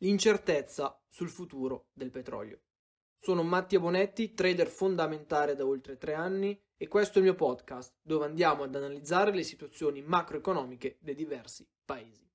l'incertezza sul futuro del petrolio. Sono Mattia Bonetti, trader fondamentale da oltre tre anni e questo è il mio podcast dove andiamo ad analizzare le situazioni macroeconomiche dei diversi paesi.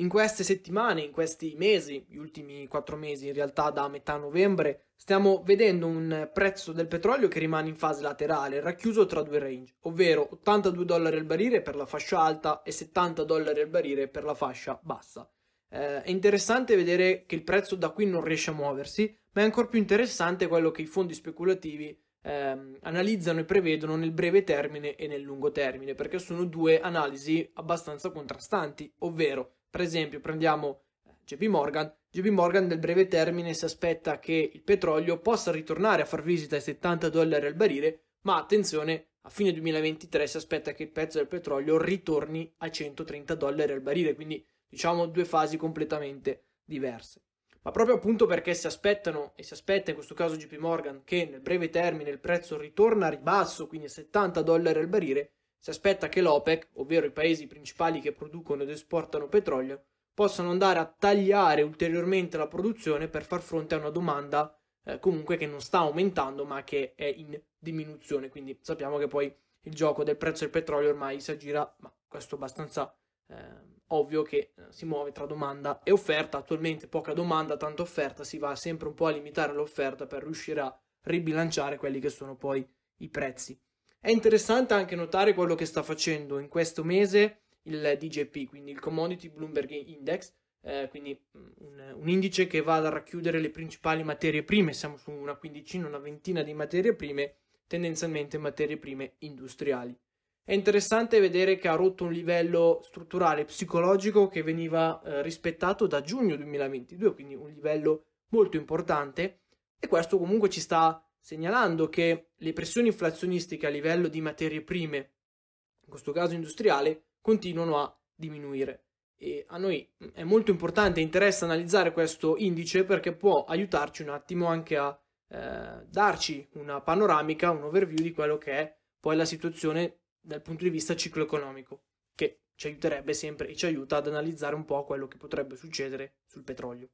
In queste settimane, in questi mesi, gli ultimi quattro mesi in realtà da metà novembre, stiamo vedendo un prezzo del petrolio che rimane in fase laterale, racchiuso tra due range, ovvero 82 dollari al barile per la fascia alta e 70 dollari al barile per la fascia bassa. Eh, è interessante vedere che il prezzo da qui non riesce a muoversi, ma è ancora più interessante quello che i fondi speculativi ehm, analizzano e prevedono nel breve termine e nel lungo termine, perché sono due analisi abbastanza contrastanti, ovvero per esempio, prendiamo eh, JP Morgan. JP Morgan nel breve termine si aspetta che il petrolio possa ritornare a far visita ai 70 dollari al barile, ma attenzione, a fine 2023 si aspetta che il prezzo del petrolio ritorni a 130 dollari al barile, quindi diciamo due fasi completamente diverse. Ma proprio appunto perché si aspettano, e si aspetta in questo caso JP Morgan, che nel breve termine il prezzo ritorna a ribasso, quindi a 70 dollari al barile, si aspetta che l'OPEC, ovvero i paesi principali che producono ed esportano petrolio, possano andare a tagliare ulteriormente la produzione per far fronte a una domanda eh, comunque che non sta aumentando ma che è in diminuzione. Quindi sappiamo che poi il gioco del prezzo del petrolio ormai si aggira, ma questo è abbastanza eh, ovvio che eh, si muove tra domanda e offerta. Attualmente poca domanda, tanta offerta, si va sempre un po' a limitare l'offerta per riuscire a ribilanciare quelli che sono poi i prezzi. È interessante anche notare quello che sta facendo in questo mese il DJP, quindi il Commodity Bloomberg Index, eh, quindi mm, un, un, indice che va a racchiudere le principali materie prime, siamo su una quindicina, una ventina di materie prime, tendenzialmente materie prime industriali. È interessante vedere che ha rotto un livello strutturale psicologico che veniva eh, rispettato da giugno 2022, quindi un livello molto importante e questo comunque ci sta segnalando che le pressioni inflazionistiche a livello di materie prime, in questo caso industriale, continuano a diminuire. E a noi è molto importante e interessa analizzare questo indice perché può aiutarci un attimo anche a eh, darci una panoramica, un overview di quello che è poi la situazione dal punto di vista ciclo economico, che ci aiuterebbe sempre e ci aiuta ad analizzare un po' quello che potrebbe succedere sul petrolio.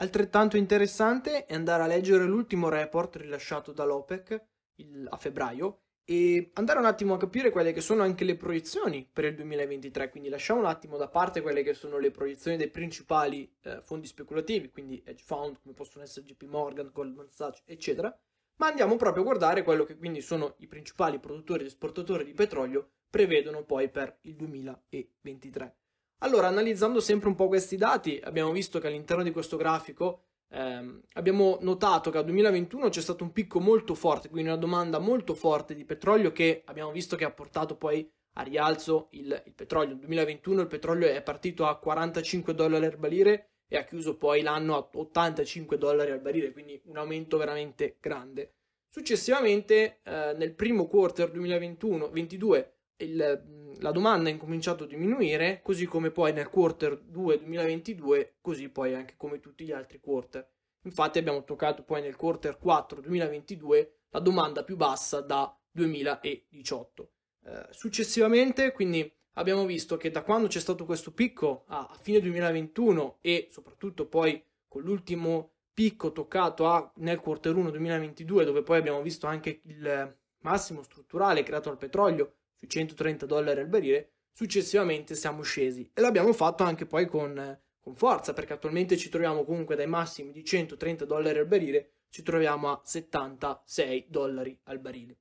Altrettanto interessante è andare a leggere l'ultimo report rilasciato dall'OPEC il, a febbraio e andare un attimo a capire quelle che sono anche le proiezioni per il 2023. Quindi lasciamo un attimo da parte quelle che sono le proiezioni dei principali eh, fondi speculativi, quindi hedge fund come possono essere JP Morgan, Goldman Sachs, eccetera, ma andiamo proprio a guardare quello che quindi sono i principali produttori ed esportatori di petrolio prevedono poi per il 2023. Allora, analizzando sempre un po' questi dati, abbiamo visto che all'interno di questo grafico ehm, abbiamo notato che al 2021 c'è stato un picco molto forte, quindi una domanda molto forte di petrolio che abbiamo visto che ha portato poi a rialzo il, il petrolio. Nel 2021 il petrolio è partito a 45 dollari al barile e ha chiuso poi l'anno a 85 dollari al barile, quindi un aumento veramente grande. Successivamente, eh, nel primo quarter 2021-22, il, la domanda ha incominciato a diminuire, così come poi nel quarter 2 2022, così poi anche come tutti gli altri quarter. Infatti abbiamo toccato poi nel quarter 4 2022 la domanda più bassa da 2018. Eh, successivamente, quindi abbiamo visto che da quando c'è stato questo picco a, fine 2021 e soprattutto poi con l'ultimo picco toccato a, nel quarter 1 2022, dove poi abbiamo visto anche il massimo strutturale creato dal petrolio sui 130 dollari al barile, successivamente siamo scesi e l'abbiamo fatto anche poi con, con forza perché attualmente ci troviamo comunque dai massimi di 130 dollari al barile, ci troviamo a 76 dollari al barile.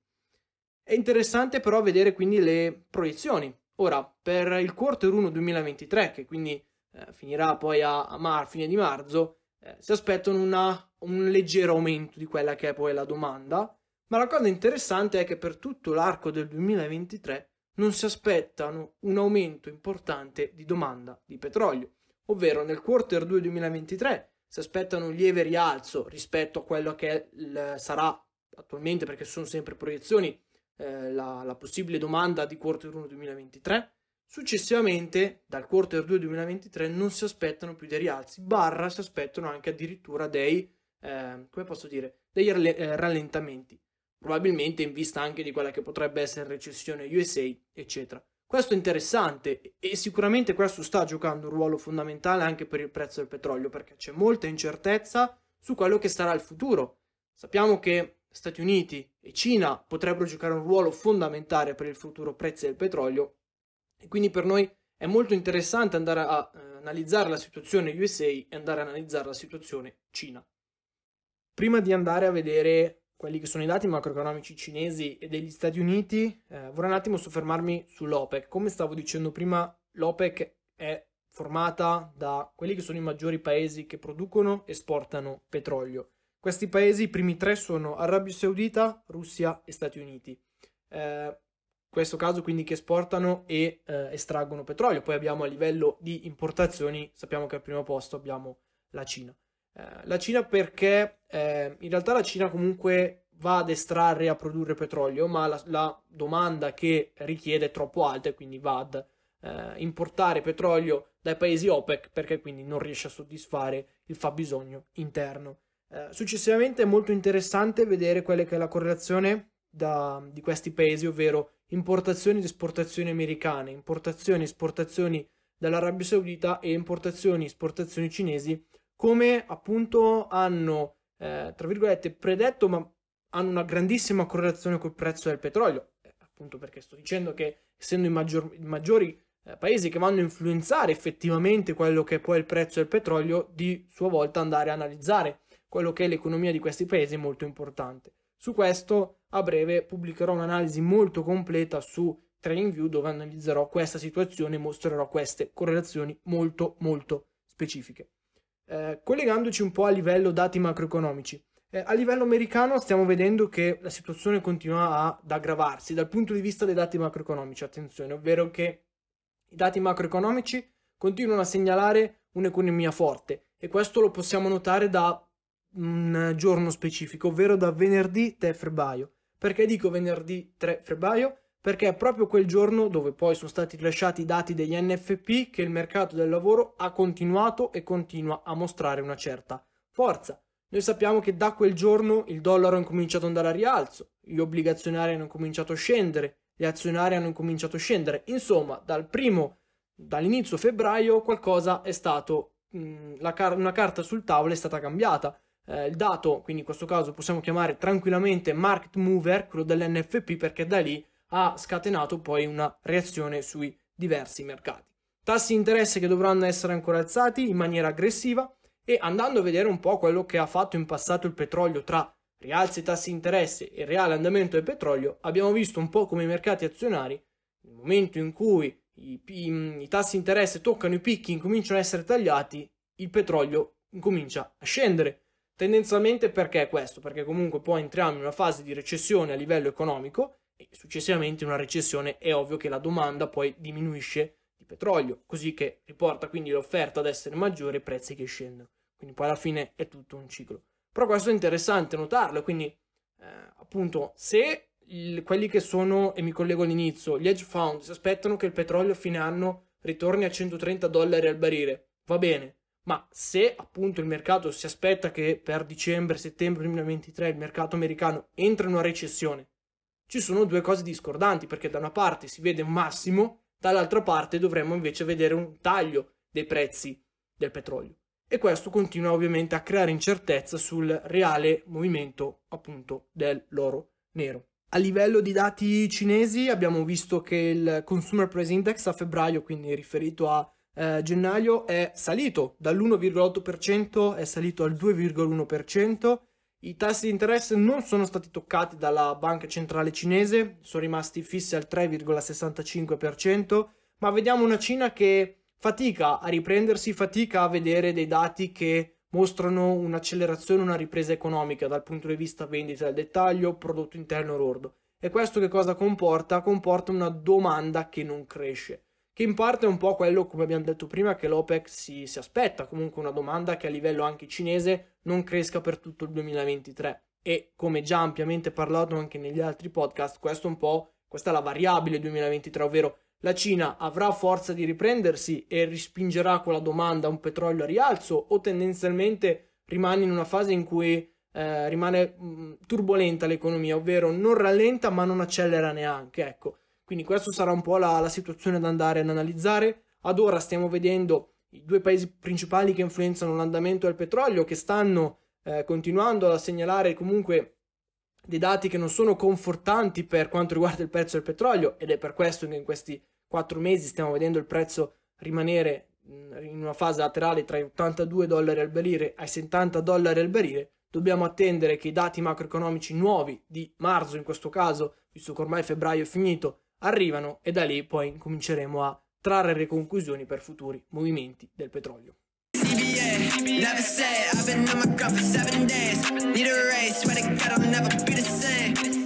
È interessante però vedere quindi le proiezioni. Ora, per il quarter 1 2023, che quindi eh, finirà poi a, a mar, fine di marzo, eh, si aspettano una, un leggero aumento di quella che è poi la domanda, ma la cosa interessante è che per tutto l'arco del 2023 non si aspettano un aumento importante di domanda di petrolio, ovvero nel quarter 2 2023 si aspettano un lieve rialzo rispetto a quello che sarà attualmente, perché sono sempre proiezioni, eh, la, la, possibile domanda di quarter 1 2023. Successivamente, dal quarter 2 2023 non si aspettano più dei rialzi, barra si aspettano anche addirittura dei, eh, come posso dire, dei rallentamenti. Probabilmente in vista anche di quella che potrebbe essere recessione USA, eccetera. Questo è interessante e sicuramente questo sta giocando un ruolo fondamentale anche per il prezzo del petrolio perché c'è molta incertezza su quello che sarà il futuro. Sappiamo che Stati Uniti e Cina potrebbero giocare un ruolo fondamentale per il futuro prezzo del petrolio e quindi per noi è molto interessante andare a eh, analizzare la situazione USA e andare a analizzare la situazione Cina. Prima di andare a vedere quelli che sono i dati macroeconomici cinesi e degli Stati Uniti, eh, vorrei un attimo soffermarmi sull'OPEC. Come stavo dicendo prima, l'OPEC è formata da quelli che sono i maggiori paesi che producono e esportano petrolio. Questi paesi, i primi tre, sono Arabia Saudita, Russia e Stati Uniti. Eh, questo caso quindi che esportano e eh, estraggono petrolio. Poi abbiamo a livello di importazioni, sappiamo che al primo posto abbiamo la Cina. Eh, la Cina perché eh, in realtà la Cina comunque va ad estrarre e a produrre petrolio, ma la, la domanda che richiede è troppo alta e quindi va ad eh, importare petrolio dai paesi OPEC perché quindi non riesce a soddisfare il fabbisogno interno. Eh, successivamente è molto interessante vedere quella che è la correlazione da, di questi paesi, ovvero importazioni ed esportazioni americane, importazioni e esportazioni dall'Arabia Saudita e importazioni e esportazioni cinesi, come appunto hanno, eh, tra virgolette, predetto, ma hanno una grandissima correlazione col prezzo del petrolio. Eh, appunto perché sto dicendo che essendo i, maggior, i maggiori eh, paesi che vanno a influenzare effettivamente quello che è poi il prezzo del petrolio, di sua volta andare a analizzare quello che è l'economia di questi paesi è molto importante. Su questo a breve pubblicherò un'analisi molto completa su TradingView dove analizzerò questa situazione e mostrerò queste correlazioni molto molto specifiche. Eh, collegandoci un po' a livello dati macroeconomici. Eh, a livello americano stiamo vedendo che la situazione continua ad aggravarsi dal punto di vista dei dati macroeconomici, attenzione, ovvero che i dati macroeconomici continuano a segnalare un'economia forte e questo lo possiamo notare da un giorno specifico, ovvero da venerdì 3 febbraio. Perché dico venerdì 3 febbraio? Perché è proprio quel giorno dove poi sono stati rilasciati i dati degli NFP che il mercato del lavoro ha continuato e continua a mostrare una certa forza. Noi sappiamo che da quel giorno il dollaro ha incominciato ad andare a rialzo, gli obbligazionari hanno cominciato a scendere, gli azionari hanno incominciato a scendere. Insomma, dal primo, dall'inizio febbraio qualcosa è stato, mh, car- una carta sul tavolo è stata cambiata eh, il dato, quindi in questo caso possiamo chiamare tranquillamente market mover, quello dell'NFP, perché da lì ha scatenato poi una reazione sui diversi mercati. Tassi di interesse che dovranno essere ancora alzati in maniera aggressiva e andando a vedere un po' quello che ha fatto in passato il petrolio tra rialzi tassi di interesse e reale andamento del petrolio, abbiamo visto un po' come i mercati azionari, nel momento in cui i, i, i tassi di interesse toccano i picchi, incominciano a essere tagliati, il petrolio incomincia a scendere Tendenzialmente perché questo? Perché comunque poi entriamo in una fase di recessione a livello economico e successivamente in una recessione è ovvio che la domanda poi diminuisce di petrolio, così che riporta quindi l'offerta ad essere maggiore e i prezzi che scendono. Quindi poi alla fine è tutto un ciclo. Però questo è interessante notarlo, quindi eh, appunto se il, quelli che sono, e mi collego all'inizio, gli hedge fund si aspettano che il petrolio a fine anno ritorni a 130 dollari al barile, va bene, ma se appunto il mercato si aspetta che per dicembre-settembre 2023 il mercato americano entri in una recessione, ci sono due cose discordanti perché da una parte si vede un massimo, dall'altra parte dovremmo invece vedere un taglio dei prezzi del petrolio. E questo continua ovviamente a creare incertezza sul reale movimento appunto dell'oro nero. A livello di dati cinesi abbiamo visto che il Consumer Price Index a febbraio, quindi riferito a eh, gennaio è salito dall'1,8%, è salito al 2,1%. I tassi di interesse non sono stati toccati dalla banca centrale cinese, sono rimasti fissi al 3,65%, ma vediamo una Cina che fatica a riprendersi, fatica a vedere dei dati che mostrano un'accelerazione, una ripresa economica dal punto di vista vendita al dettaglio, prodotto interno lordo. E questo che cosa comporta? Comporta una domanda che non cresce che in parte è un po' quello, come abbiamo detto prima, che l'OPEC si, si aspetta, comunque una domanda che a livello anche cinese non cresca per tutto il 2023. E come già ampiamente parlato anche negli altri podcast, questo un po', questa è la variabile 2023, ovvero la Cina avrà forza di riprendersi e rispingerà con la domanda un petrolio a rialzo o tendenzialmente rimane in una fase in cui eh, rimane mh, mm, turbolenta l'economia, ovvero non rallenta ma non accelera neanche. Ecco, quindi questa sarà un po' la, la situazione da andare ad analizzare. Ad ora stiamo vedendo i due paesi principali che influenzano l'andamento del petrolio che stanno eh, continuando a segnalare comunque dei dati che non sono confortanti per quanto riguarda il prezzo del petrolio ed è per questo che in questi quattro mesi stiamo vedendo il prezzo rimanere in una fase laterale tra i 82 dollari al barile ai 70 dollari al barile dobbiamo attendere che i dati macroeconomici nuovi di marzo in questo caso, visto che ormai febbraio è finito, arrivano e da lì poi cominceremo a trarre le conclusioni per futuri movimenti del petrolio. Never